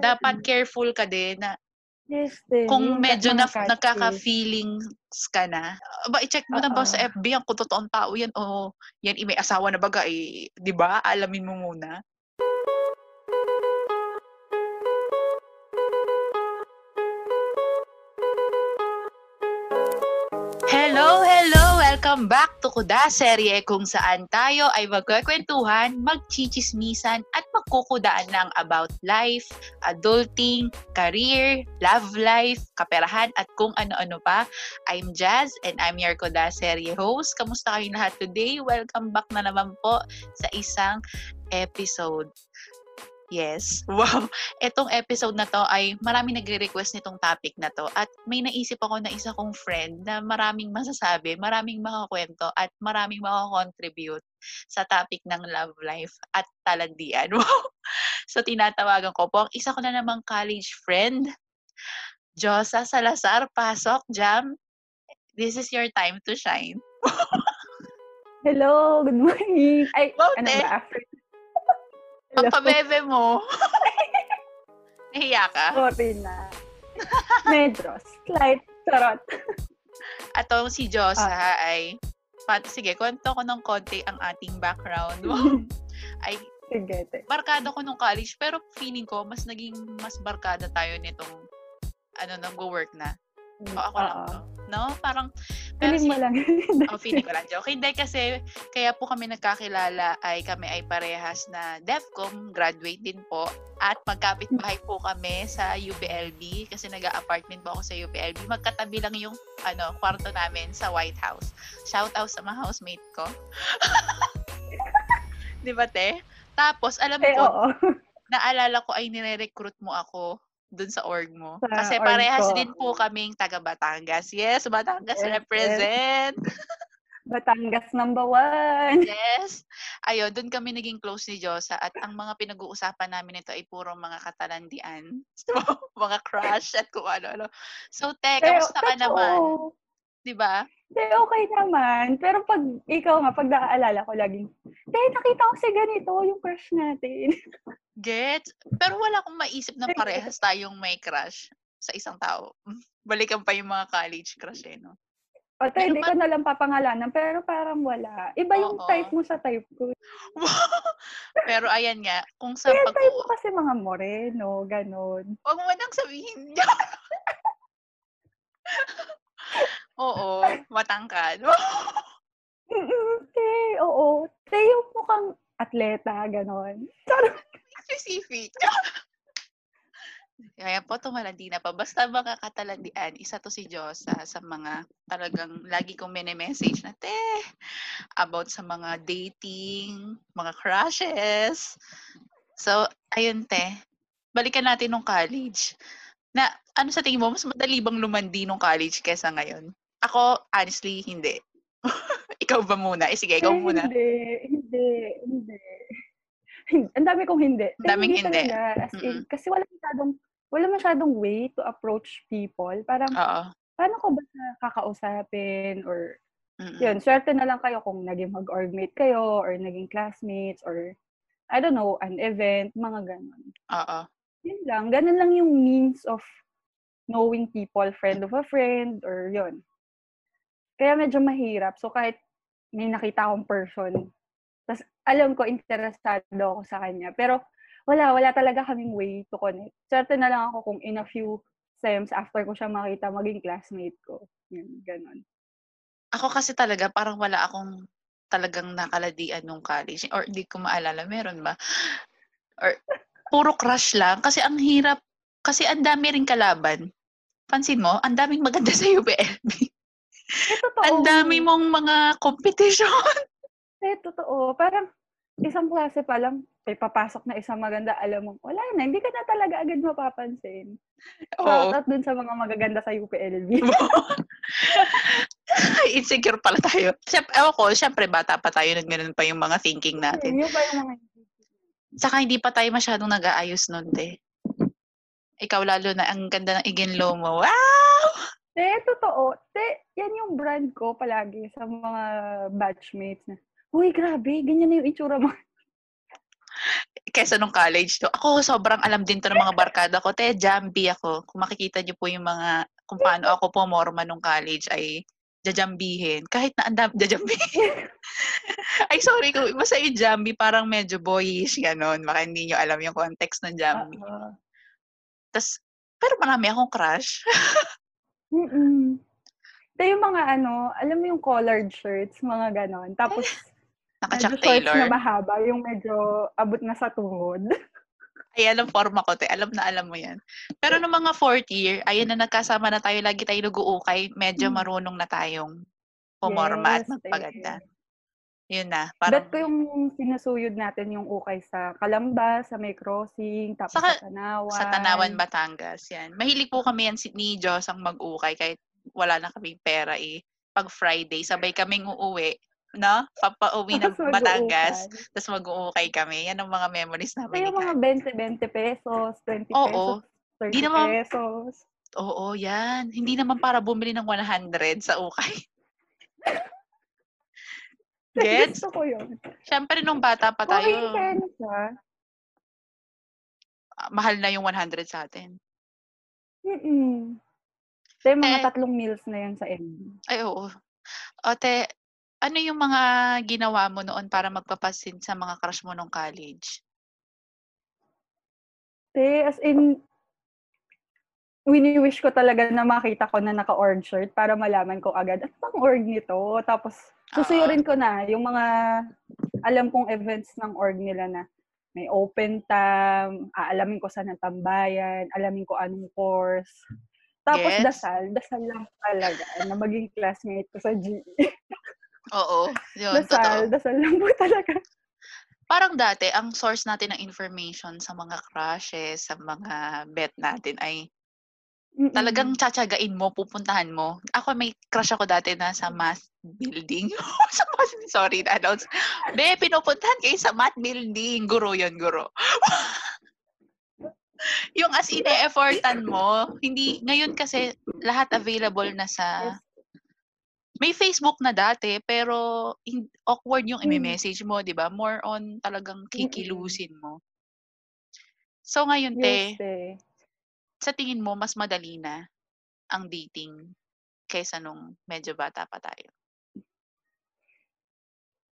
dapat careful ka din na Yes, din. kung medyo na, nagkaka-feelings ka na, ba, i-check mo na ba sa FB ang kung totoong tao yan o yan, i- may asawa na baga, eh, di ba? Alamin mo muna. Welcome back to Kuda Serye kung saan tayo ay magkakwentuhan, magchichismisan at magkukudaan lang about life, adulting, career, love life, kaperahan at kung ano-ano pa. I'm Jazz and I'm your Kuda Serye host. Kamusta kayong lahat today? Welcome back na naman po sa isang episode. Yes. Wow. Etong episode na to ay marami nagre-request nitong topic na to at may naisip ako na isa kong friend na maraming masasabi, maraming makakwento at maraming makakontribute sa topic ng love life at talandian. Wow. So tinatawagan ko po ang isa ko na namang college friend, Josa Salazar. Pasok, Jam. This is your time to shine. Hello, good morning. Ay, Wow, ano ba? After. Ang pabebe mo. Nahiya ka? Sorry na. Medyo. Slight. Charot. At si Josa ay, pat, sige, kwento ko ng konti ang ating background. Wow. ay, Sige, te. barkada ko nung college, pero feeling ko, mas naging mas barkada tayo nitong, ano, nag-work na. O ako lang Oo. to. No? Parang, pero Feeling si, mo lang. oh, feeling ko lang. Joke. Hindi kasi, kaya po kami nagkakilala ay kami ay parehas na DEFCOM, graduate din po. At magkapit bahay po kami sa UPLB kasi nag-apartment po ako sa UPLB. Magkatabi lang yung ano, kwarto namin sa White House. Shout out sa mga housemate ko. Di ba, te? Tapos, alam Eh, ko, oo. naalala ko ay nire-recruit mo ako dun sa org mo. Sa Kasi org parehas ko. din po kaming taga Batangas. Yes, Batangas Yes, yes. represent. Batangas number one. Yes. Ayun, doon kami naging close ni Josa at ang mga pinag-uusapan namin ito ay puro mga katalandian. So, mga crush at kung ano-ano. So, te, kamusta ka naman? Di ba? Te, okay naman. Pero pag ikaw nga, pag naaalala ko laging, te, nakita ko si ganito, yung crush natin. Get? Pero wala akong maisip na parehas tayong may crush sa isang tao. Balikan pa yung mga college crush eh, no? O, Pero hindi ko na lang papangalanan, pero parang wala. Iba yung Oo. type mo sa type ko. Pero ayan nga, kung sa Kaya pag type mo kasi mga moreno, ganon. Huwag mo nang sabihin Oo, matangkad. Te, oo. Te, yung mukhang atleta, ganon. Specific. Kaya po, tumalandi na pa. Basta mga katalandian, isa to si Josa sa mga talagang lagi kong mini-message na, te, about sa mga dating, mga crushes. So, ayun, te. Balikan natin nung college. Na, ano sa tingin mo, mas madali bang lumandi nung college kesa ngayon? Ako, honestly, hindi. ikaw ba muna? Eh, sige, ikaw Eh, muna. Hindi, hindi, hindi. Hin- Ang dami kong hindi. Ang daming hindi. Talaga. As in, Mm-mm. kasi wala masyadong, wala masyadong way to approach people. Parang, Oo. paano ko ba kakausapin or Mm-mm. yun, swerte na lang kayo kung naging mag-orgmate kayo or naging classmates or I don't know, an event, mga ganon. Oo. Yun lang. Ganun lang yung means of knowing people, friend of a friend, or yun. Kaya medyo mahirap. So, kahit may nakita akong person, tas alam ko, interesado ako sa kanya. Pero, wala, wala talaga kaming way to connect. Swerte na lang ako kung in a few sems after ko siya makita, maging classmate ko. Yun, ganun. Ako kasi talaga, parang wala akong talagang nakaladian nung college. Or hindi ko maalala, meron ba? Or puro crush lang. Kasi ang hirap, kasi ang dami rin kalaban. Pansin mo, ang daming maganda sa UPLB. Eh, totoo. ang dami mong mga competition. Eh, totoo. Parang, isang klase pa lang, may papasok na isang maganda, alam mo, wala na, hindi ka na talaga agad mapapansin. Oo. Shout out dun sa mga magaganda sa UPLB. Insecure pala tayo. Siyempre, ewan ko, siyempre bata pa tayo, nun ganun pa yung mga thinking natin. Yun pa yung mga Saka hindi pa tayo masyadong nag-aayos nun, te. Ikaw lalo na, ang ganda ng iginlo mo. Wow! Te, totoo. Te, yan yung brand ko palagi sa mga batchmates na, Uy, grabe, ganyan na yung itsura mo. kesa nung college to. Ako, sobrang alam din to ng mga barkada ko. Te, jambi ako. Kung makikita niyo po yung mga, kung paano ako pumorma nung college ay jajambihin. Kahit na andam, jajambihin. ay, sorry ko. Basta yung jambi, parang medyo boyish, ganon. Baka hindi nyo alam yung context ng jambi. Uh-huh. Tas, pero marami akong crush. Mm-mm. Ito yung mga ano, alam mo yung collared shirts, mga ganon. Tapos, Naka-Chuck medyo shorts Taylor. na mahaba, yung medyo abot na sa tuhod. Ay, alam forma ko, te. Alam na alam mo yan. Pero nung mga fourth year, ayun na nagkasama na tayo, lagi tayo nag-uukay, medyo Hmm. marunong na tayong pumorma at Yes, magpaganda. eh. Yun na. Bet Parang, ko yung sinusuyod natin yung ukay sa Kalamba, sa may crossing, tapos Saka- sa Tanawan. sa Tanawan, Batangas, yan. Mahilig po kami yan si- ni Diyos ang mag-ukay kahit wala na kaming pera eh. Pag Friday, sabay kaming uuwi, no? Papauwi ng Tapos Batangas, mag-uukay. tapos mag-uukay kami. Yan ang mga memories namin ni yung mga Kat. 20, 20 pesos, 20 Oo. pesos, 30 Di naman- pesos. Oo, yan. Hindi naman para bumili ng 100 sa ukay. Gets? Gusto ko yun. Siyempre, nung bata pa Okay, tayo, fairness ah. ah, mahal na yung 100 sa atin. Mm-mm. Yung mga Eh. tatlong meals na yan sa MD. Ay, oo. Ote, ano yung mga ginawa mo noon para magpapasin sa mga crush mo nung college? Te, as in, wini-wish ko talaga na makita ko na naka-org shirt para malaman ko agad, ano bang org nito? Tapos, susuyurin ko na yung mga alam kong events ng org nila na may open tam, aalamin ko saan ang tambayan, alamin ko anong course. Tapos Yes. dasal, dasal lang talaga na maging classmate ko sa GE. Oo, yun, totoo. dasal, dasal lang po talaga. Parang dati, ang source natin ng information sa mga crushes, sa mga bet natin ay Mm-mm. talagang tsatsagain mo, pupuntahan mo. Ako may crush ako dati na sa math building. sa math, sorry announce. Be, pinupuntahan kayo sa math building. Guro yun, guro. yung as in effortan mo, hindi, ngayon kasi lahat available na sa, may Facebook na dati, pero in- awkward yung Mm. i-message mo, di ba? More on talagang kikilusin mo. So ngayon, te, Yes, te. Sa tingin mo, mas madali na ang dating kaysa nung medyo bata pa tayo?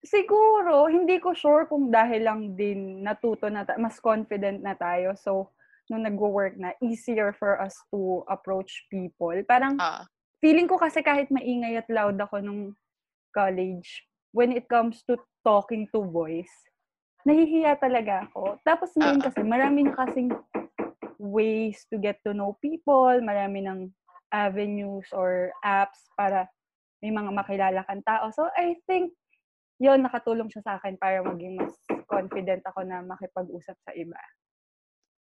Siguro, hindi ko sure kung dahil lang din natuto na, mas confident na tayo. So, nung nag-work na, easier for us to approach people. Parang, Ah, feeling ko kasi kahit maingay at loud ako nung college, when it comes to talking to boys, nahihiya talaga ako. Tapos ngayon Oo. kasi, marami na kasing ways to get to know people, marami ng avenues or apps para may mga makilala kang tao. So, I think, yon nakatulong siya sa akin para maging mas confident ako na makipag-usap sa iba.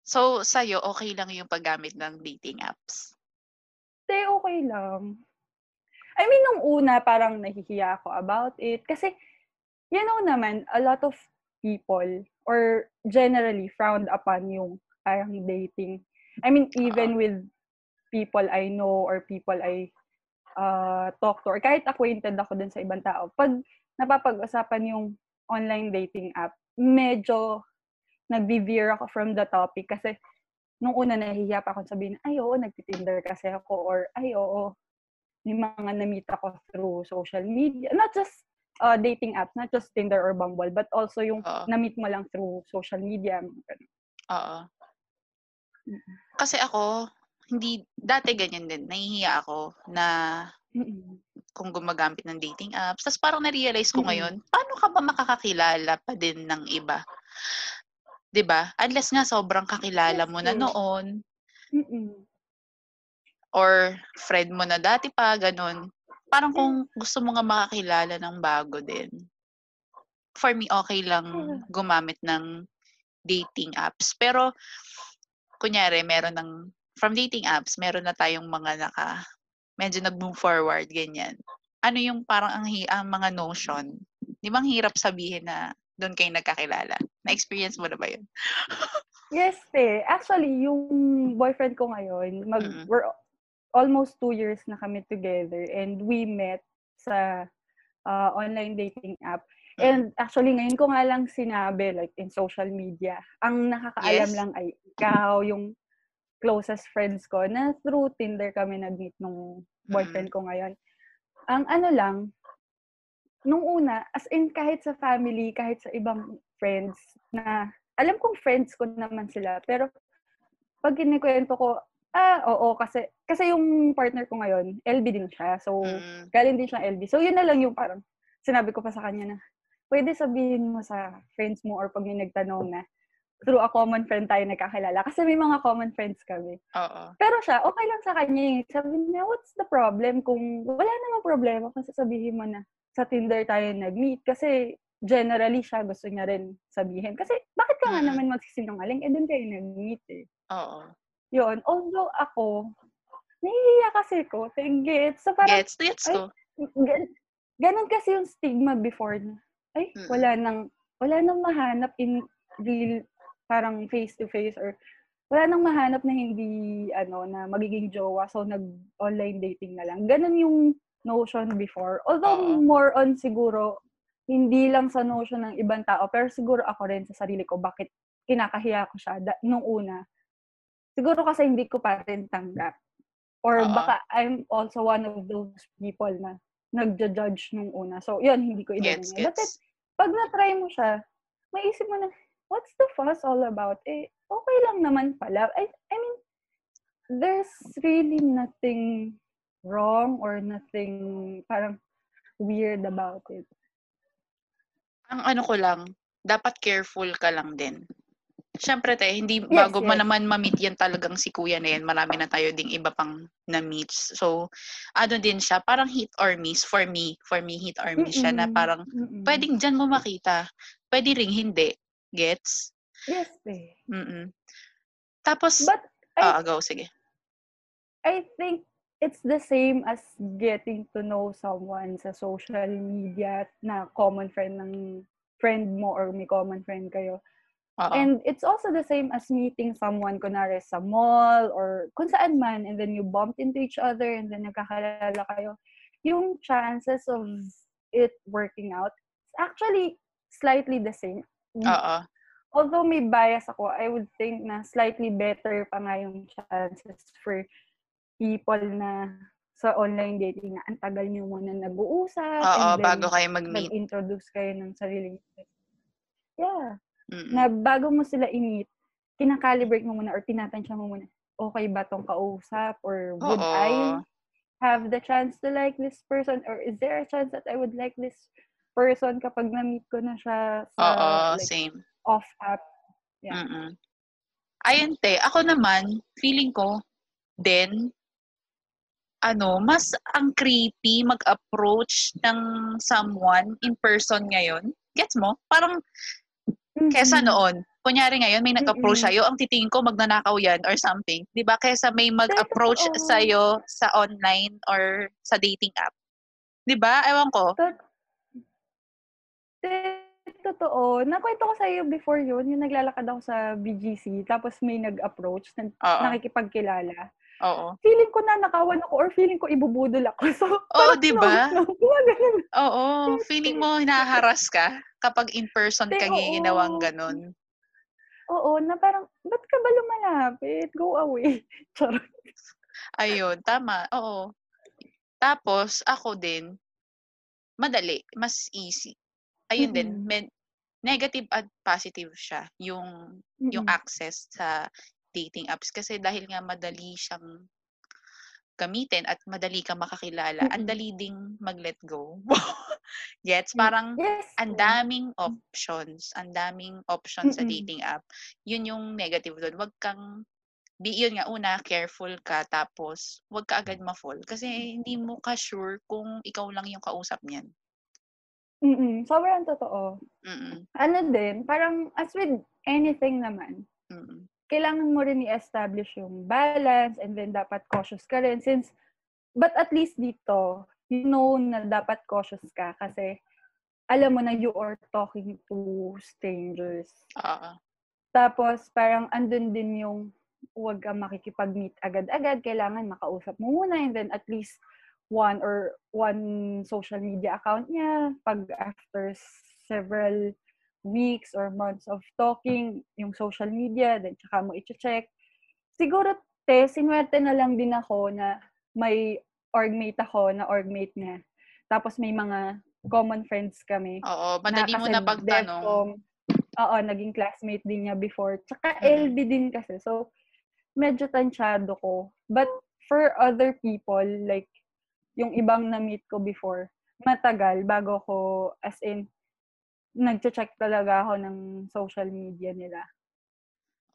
so, sa'yo, okay lang yung paggamit ng dating apps? Te, okay lang. I mean, nung una, parang nahihiya ako about it. Kasi, you know naman, a lot of people, or generally, frowned upon yung parang dating. I mean, even with people I know or people I uh, talk to, or kahit acquainted ako dun sa ibang tao, pag napapag-usapan yung online dating app, medyo nag-veer ako from the topic kasi nung una nahihiya pa akong sabihin, ay oo, nagtitinder kasi ako or ay oo, may mga na-meet ako through social media. Not just uh, dating apps, not just Tinder or Bumble, but also yung Oo. na-meet mo lang through social media. Oo. Mm. Kasi ako, hindi, dati ganyan din. Nahihiya ako na Mm-mm. kung gumagamit ng dating apps. Tapos parang na-realize ko Mm-mm. ngayon, paano ka ba makakakilala pa din ng iba? 'Di ba? Unless nga sobrang kakilala mo na noon Mm-mm. or friend mo na dati pa, ganun. Parang kung gusto mo nga makakilala ng bago din. For me, okay lang gumamit ng dating apps. Pero, kunyari, meron ng, from dating apps, meron na tayong mga naka, medyo nag-move forward, ganyan. Ano yung parang ang, hi- ang mga notion? Di ba ang hirap sabihin na doon kayo nagkakilala? Na-experience mo na ba yun? Yes, te. Actually, yung boyfriend ko ngayon, mag, Mm-mm. we're almost two years na kami together and we met sa uh, online dating app. And actually, ngayon ko nga lang sinabi, like in social media, ang nakakaalam Yes. lang ay ikaw, yung closest friends ko, na through Tinder kami nag-meet nung boyfriend ko ngayon. Ang ano lang, nung una, as in kahit sa family, kahit sa ibang friends, na alam kong friends ko naman sila, pero pag kinikwento ko, ah, oo, kasi, kasi yung partner ko ngayon, LB din siya. So, Mm. galing din siya LB. So, yun na lang yung parang, sinabi ko pa sa kanya na, pwede sabihin mo sa friends mo or pag may nagtanong na, through a common friend tayo nagkakilala. Kasi may mga common friends kami. Oo. Pero siya, okay lang sa kanya. eh. Sabi niya, what's the problem? Kung wala namang problema kung sasabihin mo na sa Tinder tayo nag-meet. Kasi generally siya gusto niya rin sabihin. Kasi bakit ka nga naman magsisinungaling? Eh, dun kayo nag-meet eh. Oo. Yun. Although ako, nahihiya kasi ko. Gets. So parang, Gets, gets ay, ko. gan- ganun kasi yung stigma before na, ay, wala nang, wala nang mahanap in real, parang face-to-face or wala nang mahanap na hindi, ano, na magiging jowa. So, nag-online dating na lang. Ganun yung notion before. Although, Oo. more on siguro, hindi lang sa notion ng ibang tao, pero siguro ako rin sa sarili ko, bakit kinakahiya ko siya da- nung una. Siguro kasi hindi ko pa rin tanggap. Or Oo. baka I'm also one of those people na nagja-judge nung una. So, yun, hindi ko Gets, idinanya. But then, gets. Pag na-try mo siya, maisip mo na, what's the fuss all about? Eh, okay lang naman pala. I, I mean, there's really nothing wrong or nothing parang weird about it. Ang ano ko lang, dapat careful ka lang din. Siyempre, te, hindi, Yes, bago yes. naman ma-meet yan talagang si kuya na yan, marami na tayo ding iba pang na-meets. So, ano din siya, parang hit or miss for me. For me, hit or miss siya na parang, Mm-mm. pwedeng dyan mo makita. Pwede ring hindi. Gets? Yes, eh. Mm-mm. Tapos, But I, go, sige. I think it's the same as getting to know someone sa social media na common friend ng friend mo or may common friend kayo. Oo. And it's also the same as meeting someone, kunwari sa mall or kung saan man, and then you bump into each other and then nagkakalala kayo. Yung chances of it working out, is actually slightly the same. Oo. Although may bias ako, I would think na slightly better pa nga yung chances for people na sa online dating na ang tagal niyo muna nag-uusap Oo, and then bago kayo mag-meet. nag-introduce kayo ng sarili. Yeah Mm-mm. na bago mo sila i-meet, kinakalibrate mo muna or tinatansya mo muna, okay ba tong kausap? Or would Oo. I have the chance to like this person? Or is there a chance that I would like this person kapag na-meet ko na siya sa Oo, like, same. off app? Yeah. Mm-mm. Ayun, te. Ako naman, feeling ko, din, ano, mas ang creepy mag-approach ng someone in person ngayon. Gets mo? Parang, kesa Mhm. noon, kunyari ngayon, may nag-approach Mm-mm. sa'yo, ang titingin ko, magnanakaw yan or something. Di ba? Kesa may mag-approach totoo. sa'yo sa online or sa dating app. Di ba? Ewan ko. Tot- Totoo. Nakwento ko sa iyo before yun, yung naglalakad ako sa BGC, tapos may nag-approach, nag- Oo. nakikipagkilala. Oo. Feeling ko nanakawan ako or feeling ko ibubudol ako. So, Oo, di ba? Oo. Feeling mo, hinaharas ka kapag in person Te, ka oo. ginawang ganun. Oo, na parang, ba't ka ba lumalapit? Go away. Charot. Ayun, tama. Oo. Tapos, ako din, madali, mas easy. Ayun din, Mm-mm. men- negative at positive siya, yung, yung Mm-mm. access sa dating apps. Kasi dahil nga madali siyang gamitin at madali ka makakilala, ang Mm-mm. dali ding mag-let go. Gets? Mm, Parang, Yes. ang daming options, ang daming options sa dating app. Yun yung negative doon. Wag kang di yun nga una careful ka tapos wag ka agad ma-fall kasi hindi mo ka sure kung ikaw lang yung kausap niyan. Mm-mm. Sobrang totoo. Mm. Ano din, parang as with anything naman, Mm. Kailangan mo rin i-establish yung balance and then dapat cautious ka rin since, but at least dito, you know na dapat cautious ka kasi alam mo na you are talking to strangers. Oo. Tapos, parang andun din yung huwag kang makikipag-meet agad-agad. Kailangan makausap mo muna and then at least one or one social media account niya pag after several weeks or months of talking, yung social media, then tsaka mo i-check. Siguro, te, sinwerte na lang din ako na may orgmate ako na orgmate niya. Tapos may mga common friends kami. Oo, madali na mo na pagtanong. Oo, naging classmate din niya before. Tsaka Mm. LB din kasi. So, medyo tansyado ko. But for other people, like, yung ibang na-meet ko before, matagal bago ko, as in, nag-check talaga ako ng social media nila.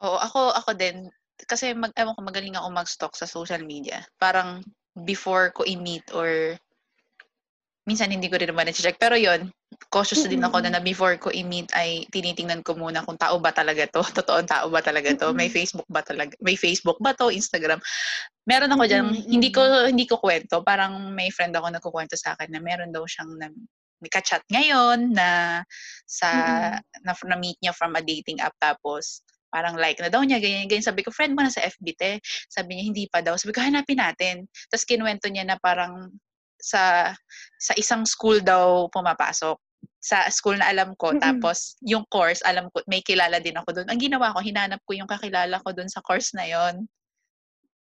Oo, ako ako din kasi mag ewan ko magaling ako mag-stalk sa social media. Parang before ko i-meet or minsan hindi ko rin naman na-check. Pero yon cautious din ako na, na before ko i-meet ay tinitingnan ko muna kung tao ba talaga to, totoong tao ba talaga to, may. Facebook ba talaga, may Facebook ba to, Instagram. Meron ako diyan, hindi ko hindi ko kwento, parang may friend ako nagkukwento sa akin na meron daw siyang na, may ka-chat ngayon na sa na, na meet niya from a dating app tapos parang like na daw niya, ganyan, ganyan. Sabi ko, friend mo na sa FB, te. Sabi niya, hindi pa daw. Sabi ko, hanapin natin. Tapos kinuwento niya na parang sa sa isang school daw pumapasok. Sa school na alam ko. Mm-mm. Tapos, yung course, alam ko, may kilala din ako doon. Ang ginawa ko, hinanap ko yung kakilala ko doon sa course na yon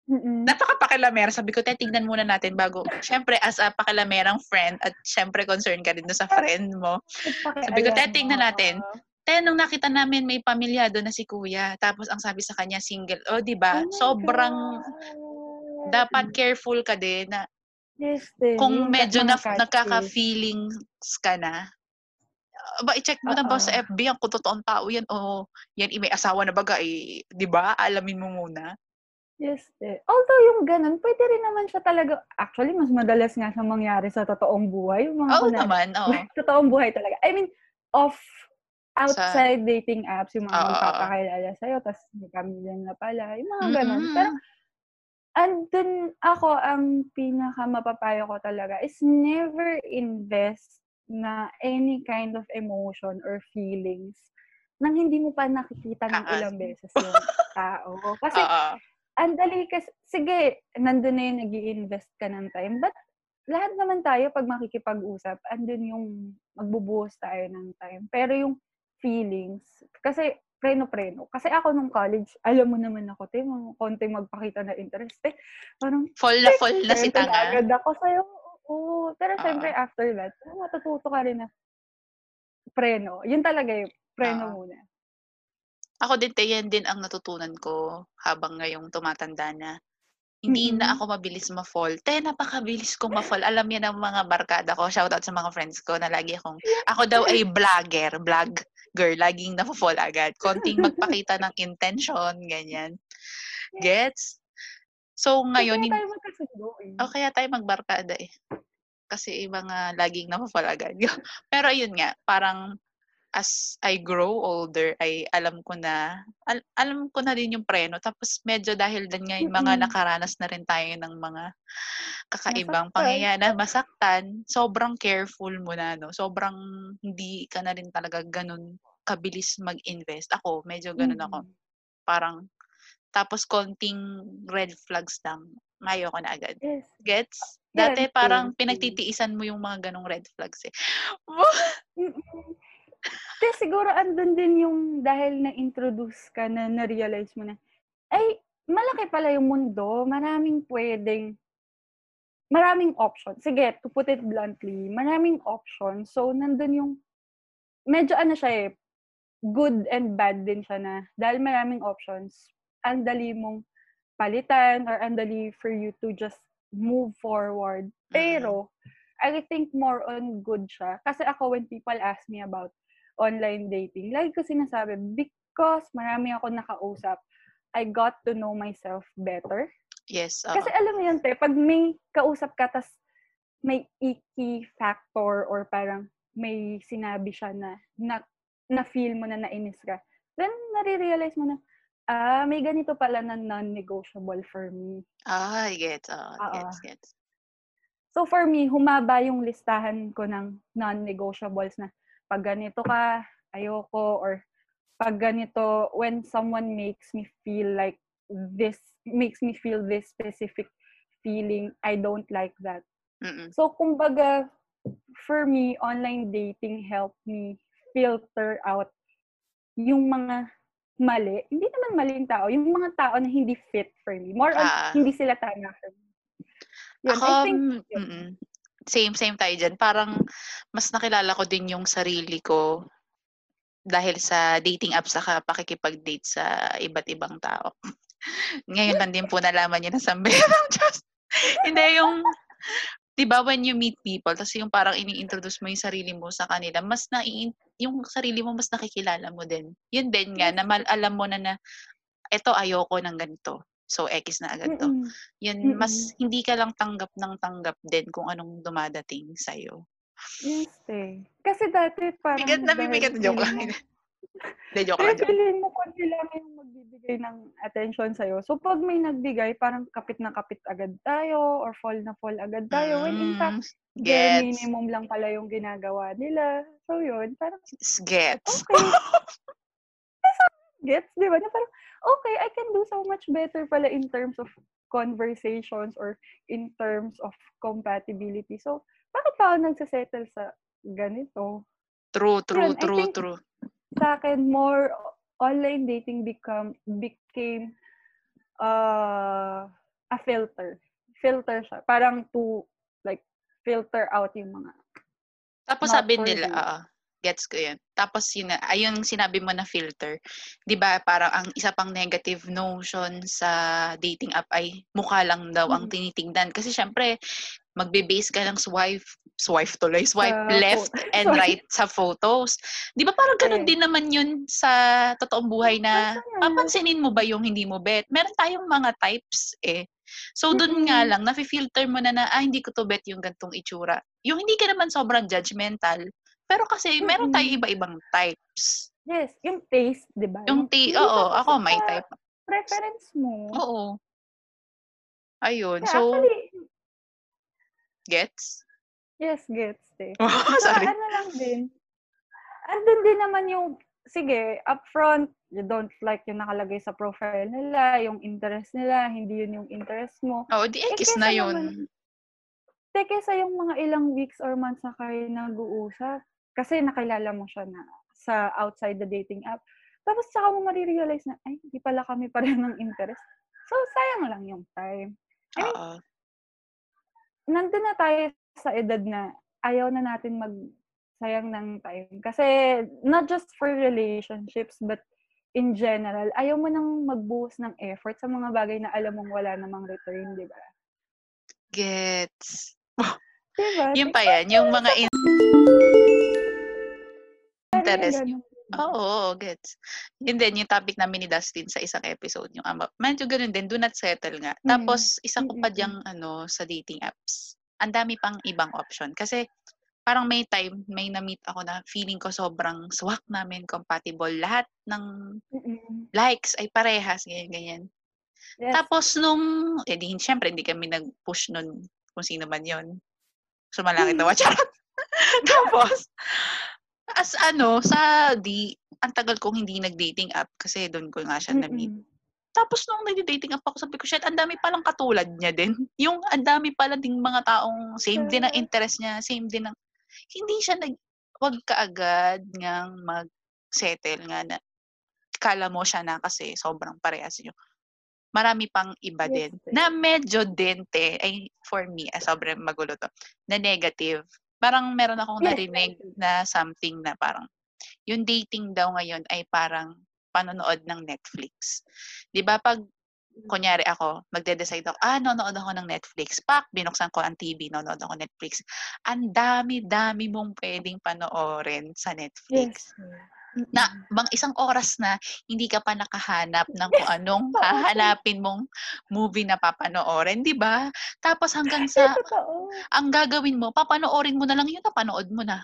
Mm-mm. Napakapakilamera. Sabi ko, te, tignan muna natin bago. Siyempre, as a pakilamerang friend, at siyempre, concern ka doon sa friend mo. Sabi ko, te, tignan natin. Te, nung nakita namin may pamilya doon na si kuya. Tapos ang sabi sa kanya, single. O, di ba? Oh Sobrang God. dapat careful ka din na Yes, din. kung medyo na, nagkaka-feelings ka na, ba, i-check mo na ba sa FB ang kung totoong tao yan o yan, eh, may asawa na baga, eh, di ba? Alamin mo muna. Yes, eh. Although yung ganun, pwede rin naman siya talaga, actually, mas madalas nga siya mangyari sa totoong buhay. Yung mga Oo kunwari- naman, oo. totoong buhay talaga. I mean, off, outside dating apps, yung mga Oo, magpapakilala sa'yo, tapos may pamilya na pala, yung mga ganun. Mm-mm. Pero, andun ako, ang pinaka mapapayo ko talaga is never invest na any kind of emotion or feelings nang hindi mo pa nakikita ng ilang beses yung tao. Kasi, Oo. Ang dali kasi, sige, nandun na yung nag invest ka ng time, but lahat naman tayo pag makikipag-usap, andun yung magbubuhos tayo ng time. Pero yung feelings, kasi preno-preno. Kasi ako nung college, alam mo naman ako, te, mga konti magpakita na interest, eh. Parang, Fall na fall na si Tanga. agad ako sa'yo. Oo. Pero Oo. syempre, after that, matututo ka rin na preno. Yun talaga yung preno Oo. muna. Ako din, te, yan din ang natutunan ko habang ngayong tumatanda na hindi na Mm-mm. ako mabilis ma-fall. Te, napakabilis kong ma-fall. Alam yan ng mga barkada ko. Shoutout sa mga friends ko na lagi akong, ako daw ay vlogger, vlog girl, laging na-fall agad. Konting magpakita ng intention, ganyan. Gets? So, ngayon, Kaya tayo magkasundo eh. o kaya tayo magbarkada eh. Kasi mga laging na-fall agad. Pero ayun nga, parang as I grow older, ay alam ko na, al- alam ko na rin yung preno. Tapos medyo dahil din nga yung mga nakaranas na rin tayo ng mga kakaibang Masaktan. pangyayari na masaktan, sobrang careful mo na, no? Sobrang hindi ka na rin talaga ganun kabilis mag-invest. Ako, medyo ganun ako. Parang, tapos konting red flags lang, mayo ko na agad. Yes. Gets? Dati parang pinagtitiisan mo yung mga ganong red flags eh. Kasi siguro andun din yung dahil na-introduce ka na na-realize mo na, ay, malaki pala yung mundo. Maraming pwedeng, maraming options. Sige, to put it bluntly, maraming options. So, nandun yung, medyo ano siya eh, good and bad din siya na, dahil maraming options, ang dali mong palitan or ang dali for you to just move forward. Pero, I think more on good siya. Kasi ako, when people ask me about online dating, lagi ko sinasabi, because marami ako nakausap, I got to know myself better. Yes. oo. Kasi alam mo yun, te, pag may kausap ka, tas may icky factor or parang may sinabi siya na, na, na feel mo na nainis ka, then nare-realize mo na, ah, may ganito pala na non-negotiable for me. Ah, gets. Oo, Oo. gets, gets. So for me, humaba yung listahan ko ng non-negotiables na pag ganito ka, ayoko, or pag ganito, when someone makes me feel like this, makes me feel this specific feeling, I don't like that. Mm-mm. So kumbaga, for me, online dating helped me filter out yung mga mali. Hindi naman maling tao. Yung mga tao na hindi fit for me. More on, Ah. hindi sila tama for me. Yun, Ako, I think, mm, yun. Same, same tayo dyan. Parang mas nakilala ko din yung sarili ko dahil sa dating apps saka pakikipag-date sa iba't ibang tao. Ngayon lang din po nalaman niya na sambayang Diyos. Hindi, yung, di ba when you meet people, tapos yung parang ini-introduce mo yung sarili mo sa kanila, mas na yung sarili mo mas nakikilala mo din. Yun din nga, na mal- alam mo na na, eto ayoko ng ganito. So, X na agad to. Mm-mm. Yun, mas Mm-mm. hindi ka lang tanggap ng tanggap din kung anong dumadating sa'yo. Yes, eh. Kasi dati parang... Bigat na dahil bigat. Joke lang. Hindi, joke lang. Feeling mo kung sila yung magbibigay ng attention sa'yo. So, pag may nagbigay, parang kapit na kapit agad tayo or fall na fall agad tayo. When in fact, Mm, gets. minimum lang pala yung ginagawa nila. So, yun. Parang, Gets. okay. Gets, di ba? Na parang, okay, I can do so much better pala in terms of conversations or in terms of compatibility. So, bakit pa ako nagsasettle sa ganito? True, true, Yun, I true, think- true. sa akin, more online dating become became uh, a filter. Filter siya. Parang to, like, filter out yung mga Tapos sabi nila, you. Gets ko yun. Tapos yun, ayun sinabi mo na filter. 'Di ba parang ang isa pang negative notion sa dating app ay mukha lang daw ang Mm. tinitingnan. Kasi syempre, magbe-base ka ng swipe, swipe tuloy, swipe Sa left photo. and Sorry. right sa photos. 'Di ba parang ganun Eh. din naman yun sa totoong buhay na papansinin mo ba yung hindi mo bet? Meron tayong mga types eh. So doon nga Mm-mm. lang, nafi-filter mo na na, ah, hindi ko to bet yung gantong itsura. Yung hindi ka naman sobrang judgmental, pero kasi meron tayong iba-ibang types. Yes, yung taste, di ba? Yung hindi oo, ako may sa type. Preference mo. Oo. Ayun, so, actually, gets? yes, gets eh. Oh, sorry. ano lang din, andun din naman yung, sige, upfront, you don't like yung nakalagay sa profile nila, yung interest nila, hindi yun yung interest mo. Oo, di Eh, X kesa na naman, yun. Te, kesa yung mga ilang weeks or months na kayo nag-uusap, kasi nakilala mo siya na sa outside the dating app, tapos saka mo marirealize na, ay, hindi pala kami pareho ng interest. So, sayang lang yung time. I mean, Oo. nandun na tayo sa edad na ayaw na natin mag sayang ng time. Kasi, not just for relationships, but in general, ayaw mo nang magbuhos ng effort sa mga bagay na alam mong wala namang return, di ba? Gets. Diba? Yun pa yan, yung mga in- interest. Oo, oo, gets. Yun din, yung topic namin ni Dustin sa isang episode, yung ama. Medyo ganun din, do not settle nga. Mm. Tapos, isa ko pa diyang, ano, sa dating apps. Ang dami pang ibang option. Kasi, parang may time, may na-meet ako na feeling ko sobrang swak namin, compatible. Lahat ng Mm-mm. likes ay parehas, ganyan, ganyan. Yes. Tapos, nung, eh, di, syempre, hindi kami nag-push nun kung sino man yon Sumalangit na Charot. Tapos, as ano, sa di, ang tagal kong hindi nag-dating app kasi doon ko nga siya na-meet. Tapos nung nag-dating app ako, sabi ko, shit, ang dami palang katulad niya din. Yung ang dami pala ding mga taong same din ang interest niya, same din ang, hindi siya nag, wag ka agad ngang mag-settle nga na, kala mo siya na kasi sobrang parehas niyo. Marami pang iba Yes, din. Na medyo dente, ay for me, ah, sobrang magulo to, na negative. Parang meron akong Yes, narinig na something na parang, yung dating daw ngayon ay parang panonood ng Netflix. 'Di ba pag kunyari ako, magde-decide ako, ah, nanonood ako ng Netflix. Pak, binuksan ko ang TV, nanonood ako Netflix. Ang dami-dami mong pwedeng panoorin sa Netflix. Yes. Na bang isang oras na hindi ka pa nakahanap ng kung anong hahanapin mong movie na papanoorin, 'di ba? Tapos hanggang sa ang gagawin mo, papanoorin mo na lang 'yun, napanood mo na.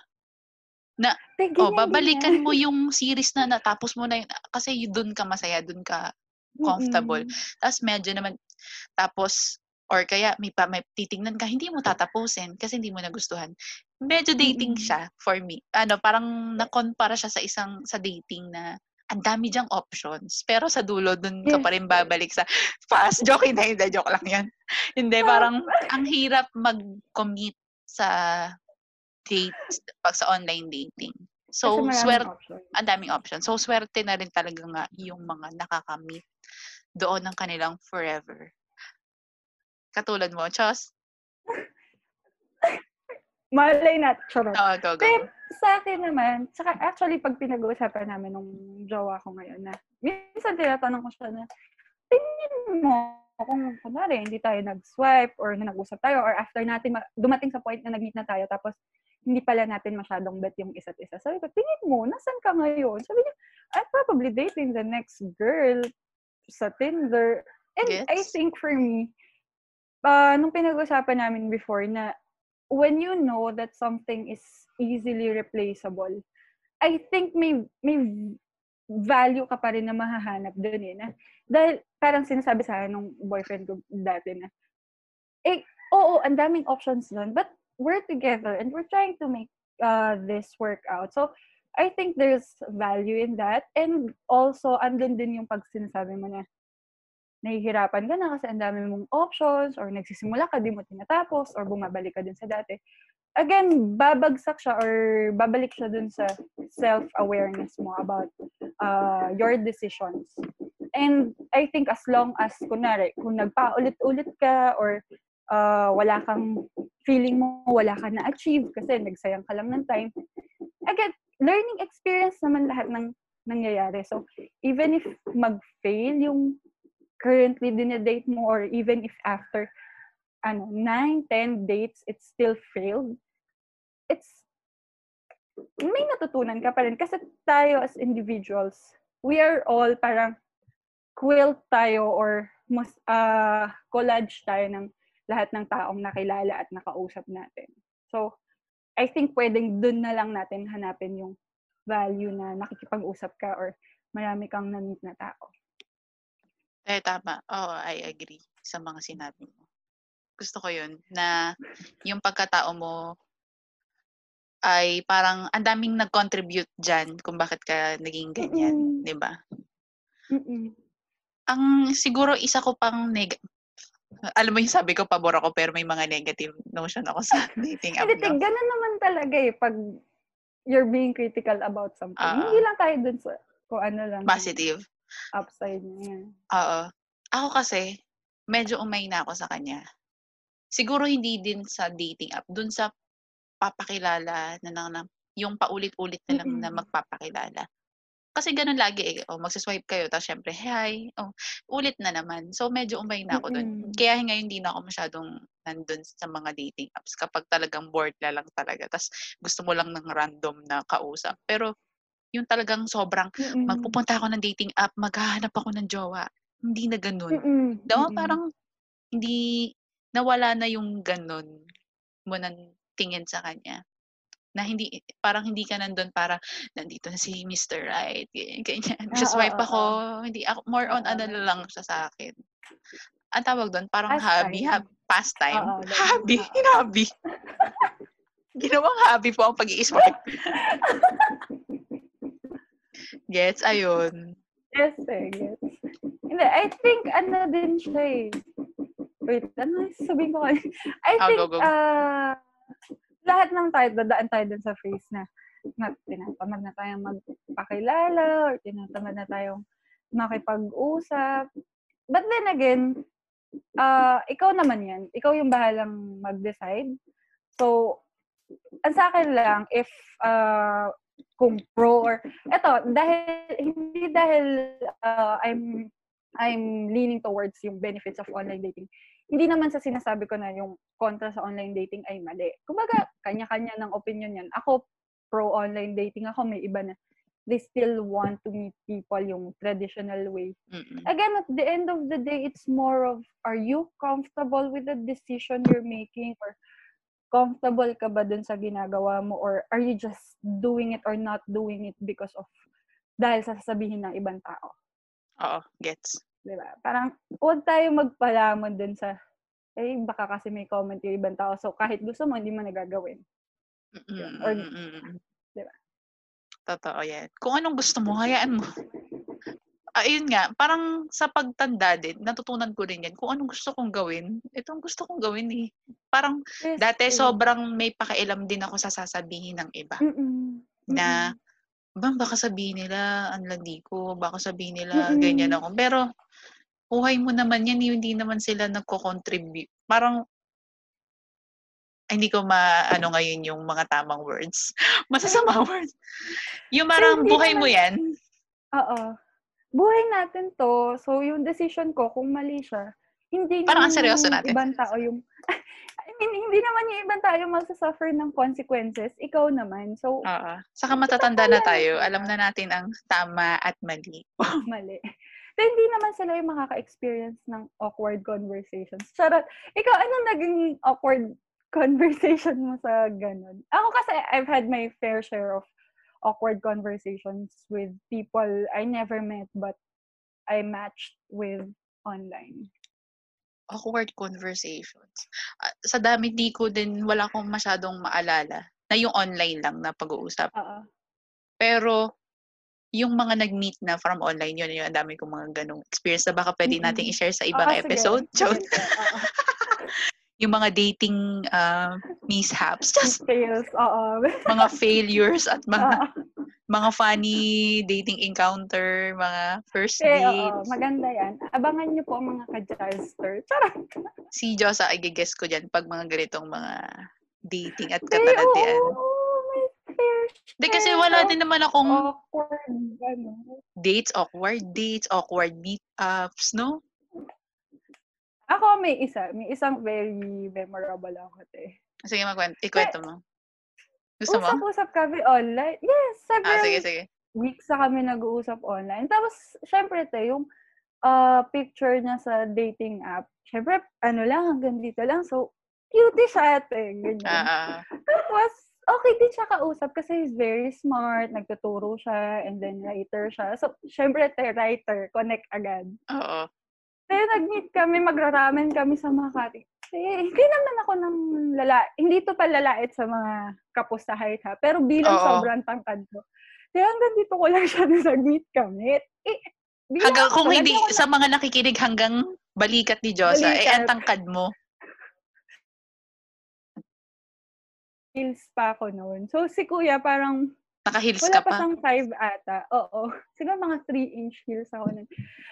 Te, O, din babalikan mo yung series na natapos mo na yun. Kasi doon ka masaya, doon ka comfortable. Mm-mm. Tapos medyo naman, tapos, or kaya may, pa, may titingnan ka, hindi mo tatapusin kasi hindi mo nagustuhan. Medyo dating Mm-mm. siya for me. Ano, parang nakompara siya sa isang, sa dating na ang dami diyang options. Pero sa dulo, doon ka pa rin babalik sa fast. Joke, hindi, hindi, joke lang yan. Hindi, parang ang hirap mag-commit sa date, pag sa online dating. So, swerte, ang daming option. So, swerte na rin talaga nga yung mga nakakamit doon ng kanilang forever. Katulad mo, Chos? Malay natin. Charot. Oo, go, go. Pero sa akin naman, saka actually pag pinag-uusapan namin nung jowa ko ngayon na, minsan tinatanong ko siya na, tingin mo kung kunwari hindi tayo nag-swipe or na nag-usap tayo or after natin ma- dumating sa point na nag-meet na tayo tapos hindi pala natin masyadong bet yung isa't isa. Sabi ko, tingin mo, nasan ka ngayon? Sabi niya, I'm probably dating the next girl sa Tinder. And I Gets? think for me, uh, nung pinag-usapan namin before na when you know that something is easily replaceable, I think may may value ka pa rin na mahahanap doon eh. Na, dahil parang sinasabi sa akin nung boyfriend ko dati na, eh, oo, ang daming options doon, but we're together and we're trying to make uh, this work out. So, I think there's value in that. And also, andun din yung pag sinasabi mo na, nahihirapan ka na kasi ang dami mong options or nagsisimula ka, di mo tinatapos or bumabalik ka din sa dati. Again, babagsak siya or babalik siya dun sa self-awareness mo about uh, your decisions. And I think as long as, kunwari, kung nagpaulit-ulit ka or uh, wala kang feeling mo, wala ka na-achieve kasi nagsayang ka lang ng time, again, learning experience naman lahat ng nangyayari. So, even if mag-fail yung currently dinedate mo or even if after ano, 9, 10 dates, it still failed, it's, may natutunan ka pa rin. Kasi tayo as individuals, we are all parang quilt tayo or mas, uh, collage tayo ng lahat ng taong nakilala at nakausap natin. So, I think pwedeng dun na lang natin hanapin yung value na nakikipag-usap ka or marami kang na-meet na tao. Eh, tama. Oo, I agree sa mga sinabi mo. Gusto ko yun, na yung pagkatao mo ay parang ang daming nag-contribute dyan kung bakit ka naging ganyan, di ba? Ang siguro isa ko pang neg alam mo yung sabi ko, pabor ako, pero may mga negative notion ako sa dating app. Hindi, no? ganun naman talaga eh, pag you're being critical about something. Ah. Hindi lang tayo dun sa kung ano lang. Positive. Upside niya. Oo. Ako kasi, medyo umay na ako sa kanya. Siguro hindi din sa dating app, dun sa papakilala na, na, na yung paulit-ulit na lang na magpapakilala. Kasi ganun lagi eh. Oh, magsaswipe kayo, tapos syempre, hi, oh, ulit na naman. So, medyo umay na ako dun. Kaya ngayon hindi na ako masyadong nandun sa mga dating apps kapag talagang bored na lang talaga. Tapos gusto mo lang ng random na kausap. Pero yung talagang sobrang Mm-mm. magpupunta ako ng dating app, maghahanap ako ng jowa. Hindi na ganun. Mm-mm. Mm-mm. Parang hindi, nawala na yung ganun mo ng tingin sa kanya. Na hindi, parang hindi ka nandun para, nandito na si Mr. Right, ganyan, Just swipe ah, ah, ako, hindi ako, more on Ah, ano lang siya sa akin. Ang tawag doon, parang hobby, Pastime. hab, pastime. Oo, ganun. hobby, Oo. hinabi. Ginawang hobby po ang pag-i-swipe. Gets, ayun. Yes, eh, gets. Hindi, I think, ano din siya eh. Wait, ano sabihin ko? I Ah, think, go, go. ah, lahat ng tayo, dadaan tayo dun sa phase na, na tinatamad na tayong magpakilala or tinatamad na tayong makipag-usap. But then again, ah ikaw naman yan. Ikaw yung bahalang mag-decide. So, ang sa akin lang, if uh, kung pro or eto dahil hindi dahil uh, I'm I'm leaning towards yung benefits of online dating. Hindi naman sa sinasabi ko na yung kontra sa online dating ay mali. Kumbaga, kanya-kanya ng opinion yan. Ako, pro online dating ako, may iba na they still want to meet people yung traditional way. Mm-mm. Again, at the end of the day, it's more of, are you comfortable with the decision you're making or comfortable ka ba dun sa ginagawa mo or are you just doing it or not doing it because of dahil sa sasabihin ng ibang tao. Oo, gets. Di ba? Parang huwag tayo magpalamon dun sa eh, baka kasi may comment yung ibang tao. So, kahit gusto mo, hindi mo nagagawin. Mm-mm, Or- mm-mm. Diba? Totoo yan. Kung anong gusto mo, hayaan mo. Ayun nga, parang sa pagtanda din, natutunan ko rin yan. Kung anong gusto kong gawin, itong gusto kong gawin eh. Parang Yes, dati eh. sobrang may pakialam din ako sa sasabihin ng iba. Mm-mm. na bang baka sabihin nila ang landi ko, baka sabihin nila ganyan ako. Pero buhay mo naman yan, hindi naman sila nagko-contribute. Parang ay, hindi ko ma-ano ngayon yung mga tamang words. Masasama words. Yung parang buhay mo yan. Oo. Buhay natin to. So, yung decision ko, kung mali siya, hindi Parang ang seryoso yung natin. ibang tao yung... I mean, hindi naman yung ibang tao yung magsasuffer ng consequences. Ikaw naman. So, Oo. Saka matatanda na tayo. Alam na natin ang tama at mali. mali. So, hindi naman sila yung makaka-experience ng awkward conversations. Charot. Ikaw, ano naging awkward conversation mo sa ganun? Ako kasi, I've had my fair share of awkward conversations with people I never met but I matched with online. Awkward conversations. Ah, sa dami, di ko din, wala akong masyadong maalala na yung online lang na pag-uusap. Oo. Pero, yung mga nag-meet na from online, yun, yun, ang dami kong mga ganong experience na baka pwede nating Mm-mm. i-share sa ibang sige. episode. Sige, Joke. yung mga dating uh, mishaps, just Fails. Oo. mga failures at mga mga funny dating encounter, mga first Eh, oo. dates. Maganda yan. Abangan niyo po mga ka-jazzter. Charot. Si Josa, I guess ko dyan pag mga ganitong mga dating at Eh, katalatian. fair Hindi kasi wala din naman akong awkward, ano. dates, awkward dates, awkward meetups, no? Ako may isa. May isang very memorable ako, te. Sige, magkwento. Ikwento mo. Gusto mo? Usap-usap kami online. Yes, Ah, several sige, sige. weeks na kami nag-uusap online. Tapos, syempre, te, yung uh, picture niya sa dating app, syempre, ano lang, hanggang dito lang. So, cutie siya, te. Ganyan. Ah, ah. Tapos, okay din siya kausap kasi he's very smart, nagtuturo siya, and then writer siya. So, syempre, te, writer, connect agad. oo. Kaya nag-meet kami, magraramen kami sa Makati. Eh, hindi naman ako ng lala, hindi to palalait sa mga kapos sa height ha, pero bilang Oo. sobrang tangkad ko. Kaya hanggang dito ko lang siya nag-meet kami. Eh, bilang Hanggang kung hindi, ako sa mga nakikinig hanggang balikat ni Josa, eh, Balikat. ang tangkad mo. heels pa ako noon. So, si kuya parang Naka-heels Wala ka pa pa. siyang 5 ata. Oo. Siguro mga 3-inch heels ako nun.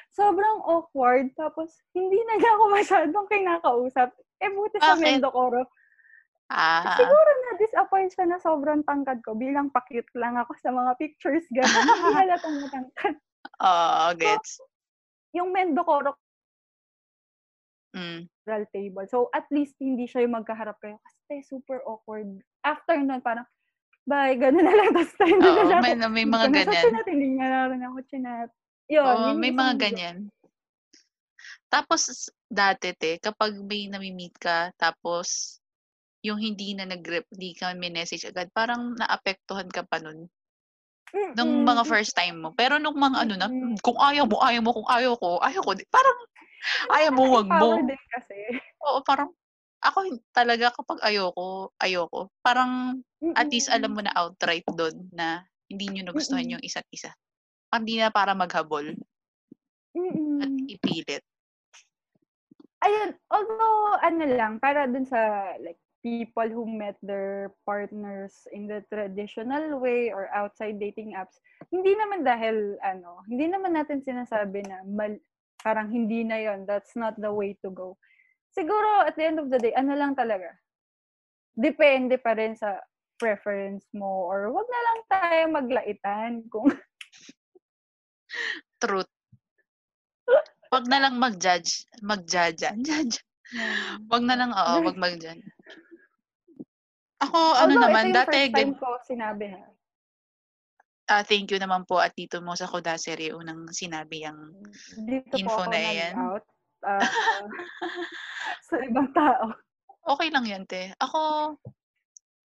Sobrang awkward. Tapos, hindi na niya ako masyadong kinakausap. Eh, buti sa Bakit? Mendocoro. Ah, Siguro na-disappoint siya na sobrang tangkad ko. Bilang pakit lang ako sa mga pictures. Gano'n. Hindi halatang matangkad. oo, gets. Yung Mendocoro Mm. table. So, at least hindi siya yung magkaharap kayo. Kasi super awkward. After nun, parang, bye, gano'n na lang. Tapos tayo na lang may, may mga ganyan. chinat, Hindi nga na rin ako chinat. Yun. Oo, may mga ganyan. Tapos, dati te, kapag may nami-meet ka, tapos, yung hindi na nag hindi ka may message agad, parang naapektuhan ka pa nun. Nung mga first time mo. Pero nung mga ano na, Mm. "Hmm, kung ayaw mo, ayaw mo, kung ayaw ko, ayaw ko. Parang, ayaw mo, wag mo. Din kasi. Oo, parang, ako talaga kapag ayoko, ayoko. Parang, at least alam mo na outright doon na hindi nyo nagustuhan yung isa't isa. Hindi na para maghabol Mm-mm. at ipilit. Ayun, although, ano lang, para dun sa, like, people who met their partners in the traditional way or outside dating apps, hindi naman dahil, ano, hindi naman natin sinasabi na mal- parang hindi na yon that's not the way to go. Siguro, at the end of the day, ano lang talaga, depende pa rin sa preference mo or wag na lang tayo maglaitan kung Truth. Wag na lang mag-judge. Mag-judge. Judge. Wag na lang, oo, wag mag-judge. Ako, ano Although, naman, ito yung dati, first time ko sinabi ha. ah, thank you naman po at dito mo sa Kodaseri unang sinabi ang Dito Info po na yan. nag-out. ah, sa ibang tao. okay lang yan, te. Ako,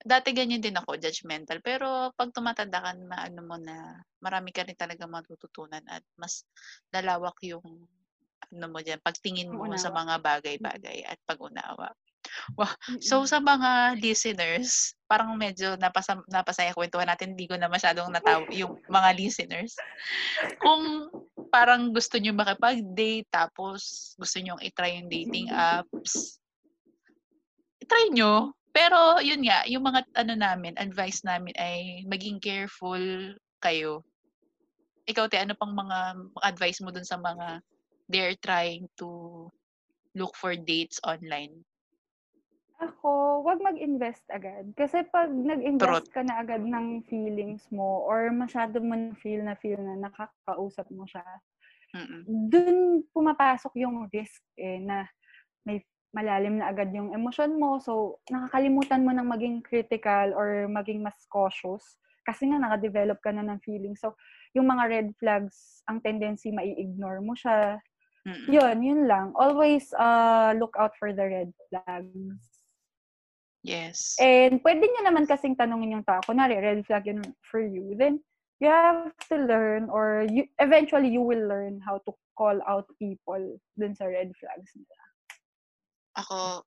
dati ganyan din ako, judgmental. Pero pag tumatanda ka, na ano mo na, marami ka rin talaga matututunan at mas lalawak yung ano mo dyan, pagtingin mo sa Pag-unawa. mga bagay-bagay at pag-unawa. So, sa mga listeners, parang medyo napasa, napasaya kwentuhan natin, hindi ko na masyadong nataw yung mga listeners. Kung parang gusto nyo makipag-date, tapos gusto nyo i-try yung dating apps, i-try nyo. Pero yun nga, yung mga ano namin, advice namin ay maging careful kayo. Ikaw, te, ano pang mga advice mo dun sa mga they're trying to look for dates online? Ako, wag mag-invest agad. Kasi pag nag-invest ka na agad ng feelings mo or masyado mo na feel na feel na nakakausap mo siya, Mm-mm. dun pumapasok yung risk eh, na may malalim na agad yung emosyon mo. So, nakakalimutan mo ng maging critical or maging mas cautious kasi nga naka-develop ka na ng feelings. So, yung mga red flags, ang tendency mai-ignore mo siya. Mm-mm. Yun, yun lang. Always uh, look out for the red flags. Yes. And pwede nyo naman kasing tanungin yung tao, kunwari, red flag yun for you. Then, you have to learn or you, eventually you will learn how to call out people dun sa red flags nila. Ako,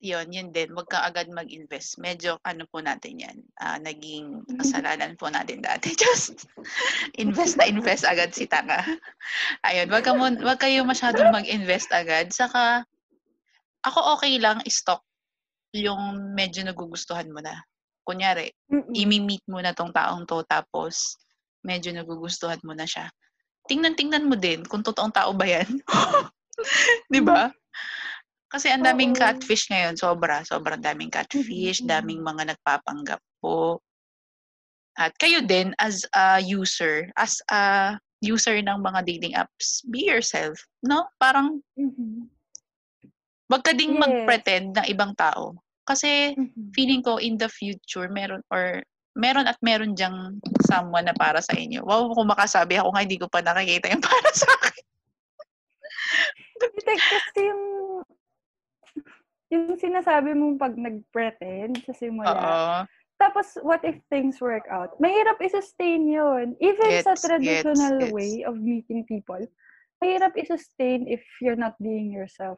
yun, yun din. Huwag ka agad mag-invest. Medyo, ano po natin yan, ah, naging kasalanan po natin dati. Just, invest na invest agad si Tanga. Ayun, wag, ka mun, wag kayo masyadong mag-invest agad. Saka, ako okay lang, stock yung medyo nagugustuhan mo na. Kunyari, Mm-mm. imi-meet mo na tong taong to, tapos, medyo nagugustuhan mo na siya. Tingnan-tingnan mo din kung totoong tao ba yan. Di ba? Kasi ang daming Oo. catfish ngayon, sobra. Sobrang daming catfish, daming mga nagpapanggap po. At kayo din, as a user, as a user ng mga dating apps, be yourself. No? Parang, Mhm. wag ka ding Yes. mag-pretend ng ibang tao. Kasi, feeling ko in the future, meron or meron at meron diyang someone na para sa inyo. Wow, kung makasabi ako nga, hindi ko pa nakikita yung para sa akin. Hindi, kasi yung yung sinasabi mo pag nag-pretend sa simula. Oo. Tapos, what if things work out? Mahirap i-sustain yun. Even sa Gets, traditional gets, gets. way of meeting people, mahirap i-sustain if you're not being yourself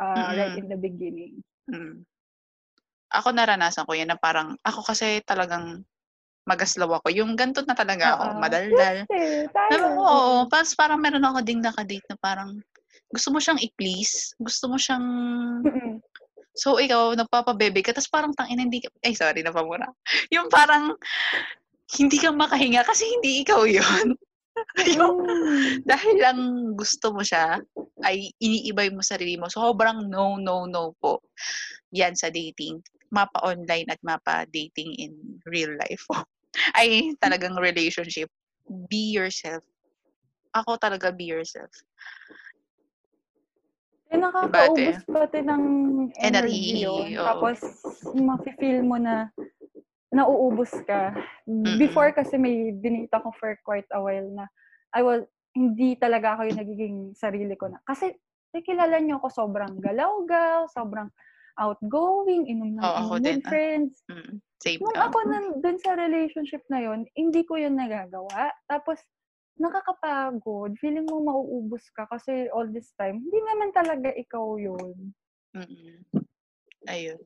uh, right Mm-mm. in the beginning. Mm. Ako naranasan ko yan na parang, ako kasi talagang magaslaw ako. Yung ganito na talaga ako, Oo. madaldal. Yes, eh. Pero oo, pas parang meron ako ding nakadate na parang gusto mo siyang i-please, gusto mo siyang. So ikaw nagpapabebe ka tapos parang tangina hindi ka ay sorry napamura. Yung parang hindi ka makahinga kasi hindi ikaw 'yon. yung Mm. dahil lang gusto mo siya ay iniibay mo sarili mo. Sobrang no no no po. Yan sa dating. Mapa online at mapa dating in real life. ay talagang relationship. Be yourself. Ako talaga be yourself. Eh, nakakaubos pati ng Energy, energy yun. oo. Tapos, mafe-feel mo na nauubos ka. Mm-mm. Before kasi may dinita ko for quite a while na I was, hindi talaga ako yung nagiging sarili ko na. Kasi, nakilala niyo ako sobrang galaw-gal, sobrang outgoing, inom ng Oo, ako din, ah. friends. Mm, same Nung ako nandun sa relationship na yun, hindi ko yun nagagawa. Tapos, nakakapagod. Feeling mo mauubos ka kasi all this time, hindi naman talaga ikaw yun. Mm. Ayun.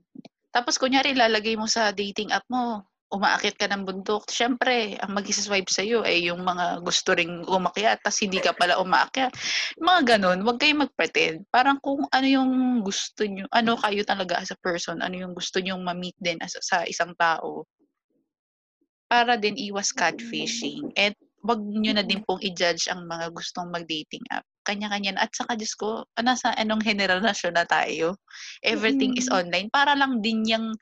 Tapos kunyari lalagay mo sa dating app mo, umaakit ka ng bundok. Siyempre, ang mag-swipe sa'yo ay yung mga gusto ring umakyat, tapos hindi ka pala umaakyat. Mga ganun, huwag kayong mag-pretend. Parang kung ano yung gusto nyo, ano kayo talaga as a person, ano yung gusto nyong ma-meet din as, sa isang tao. Para din iwas catfishing. At wag nyo na din pong i-judge ang mga gustong mag-dating app. Kanya-kanya na. At saka, Diyos ko, nasa anong henerasyon na tayo? Everything is Mm. online. Para lang din yung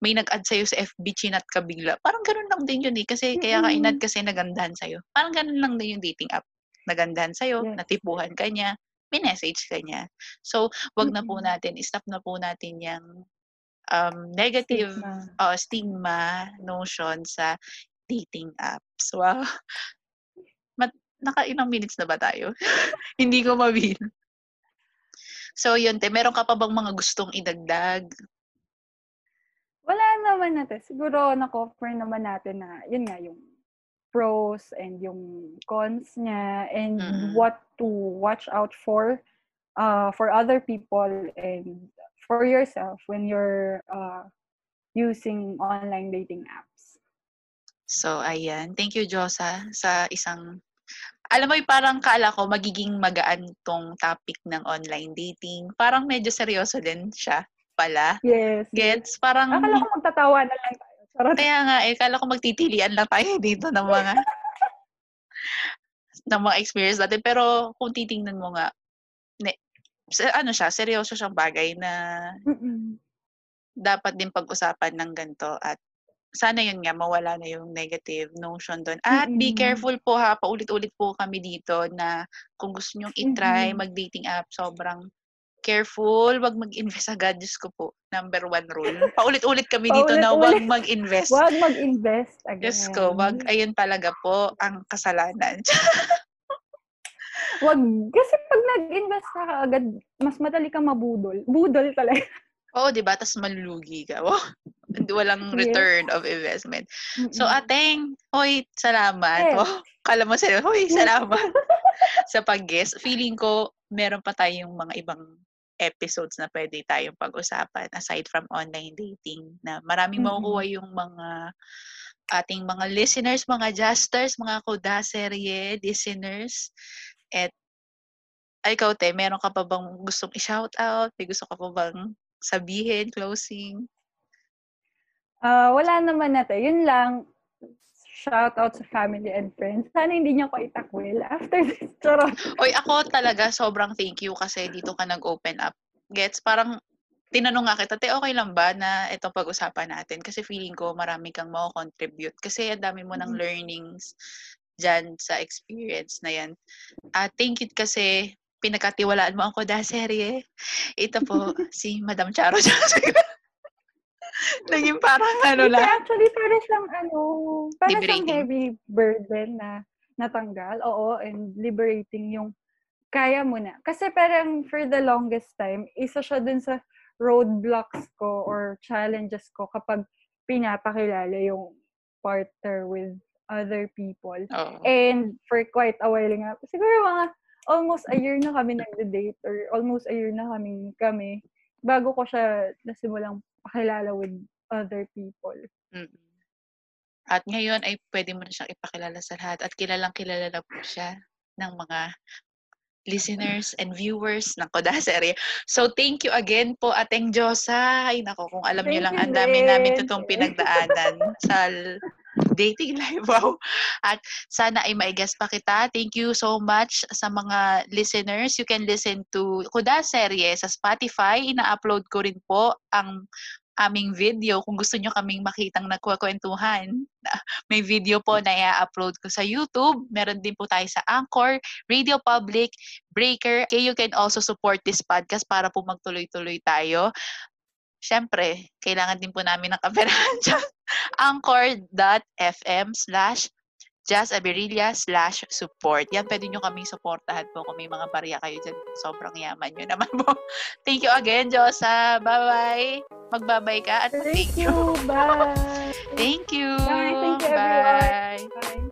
may nag-add sa'yo sa FB, chinat ka bigla. Parang ganun lang din yun eh. Kasi kaya ka inad kasi nagandahan sa'yo. Parang ganun lang din yung dating app. Nagandahan sa'yo, Yes. natipuhan ka niya, minessage ka niya. So, wag na po natin, stop na po natin yung um, negative Stigma. uh, stigma notion sa dating apps. Wow. Mat naka ilang minutes na ba tayo? Hindi ko mabil. So, yun, te. Meron ka pa bang mga gustong idagdag? Wala naman natin. Siguro na-cover naman natin na, yun nga, yung pros and yung cons niya and Mm. what to watch out for uh, for other people and for yourself when you're uh, using online dating apps. So, ayan. Thank you, Josa, sa isang... Alam mo, parang kala ko magiging magaan tong topic ng online dating. Parang medyo seryoso din siya. pala. Yes. Gets? Parang, Akala ko magtatawa na lang tayo. Charot. kaya nga eh, kala ko magtitilian lang tayo dito ng mga ng mga experience natin. Pero kung titingnan mo nga, ne, ano siya, seryoso siyang bagay na Mm-mm. dapat din pag-usapan ng ganito at sana yun nga, mawala na yung negative notion doon. At be Mm-mm. careful po ha, paulit-ulit po kami dito na kung gusto nyong i-try Mm-mm. mag-dating app, sobrang careful, wag mag-invest agad. Diyos ko po, number one rule. Paulit-ulit kami dito na wag mag-invest. Huwag mag-invest again. Diyos ko, wag, ayun talaga po ang kasalanan. Wag. Kasi pag nag-invest ka agad, mas madali kang mabudol. Budol talaga. Oo, di ba? Tapos malulugi ka. Wow. Walang Yes. return of investment. So, ateng, hoy, salamat. Yes. Oh, kala mo sa'yo, hoy, salamat sa pag-guest. Feeling ko, meron pa tayong mga ibang episodes na pwede tayong pag-usapan aside from online dating na maraming Mm-mm. makukuha yung mga ating mga listeners, mga justers, mga kudaserye listeners. At ay, ikaw, te, meron ka pa bang gustong i-shout out? May gusto ka pa bang sabihin, closing? Ah, wala naman natin. Yun lang. Shout out sa family and friends. Sana hindi niyo ko itakwil after this. Charot. Oy, ako talaga sobrang thank you kasi dito ka nag-open up. Gets, parang tinanong nga kita, te, okay lang ba na itong pag-usapan natin? Kasi feeling ko marami kang mako-contribute. Kasi ang dami mo ng Mhm. learnings dyan sa experience na yan. At thank you kasi pinagkatiwalaan mo ako dahil serye. Ito po, si Madam Charo. Naging parang ano Hindi, lang. actually, para siyang ano, para siyang Liberating. heavy burden na natanggal. Oo, and liberating yung kaya mo na. Kasi parang for the longest time, isa siya dun sa roadblocks ko or challenges ko kapag pinapakilala yung partner with other people. Oo. And for quite a while nga, siguro mga almost a year na kami nagde-date or almost a year na kami kami bago ko siya nasimulang pakilala with other people. Mm. At ngayon ay pwede mo na siyang ipakilala sa lahat at kilalang kilala na po siya ng mga listeners and viewers ng Koda. So, thank you again po, Ateng Josa. Ay, nako, kung alam niyo Thank lang, you ang dami namin din. totoong pinagdaanan sa dating life. Wow. At sana ay maigas pa kita. Thank you so much sa mga listeners. You can listen to Kuda Serye sa Spotify. Ina-upload ko rin po ang aming video kung gusto nyo kaming makitang nagkukwentuhan. May video po na i-upload ko sa YouTube. Meron din po tayo sa Anchor, Radio Public, Breaker. Okay, you can also support this podcast para po magtuloy-tuloy tayo. Siyempre, kailangan din po namin ng kaperahan dyan. Anchor.fm slash jazzaberilia slash support. Yan, pwede nyo kaming supportahan po kung may mga barya kayo dyan. Sobrang yaman nyo naman po. Thank you again, Josa. Bye-bye. Magbabay ka at Thank thank you. you. Bye. Thank you. Bye. Thank you, everyone. Bye.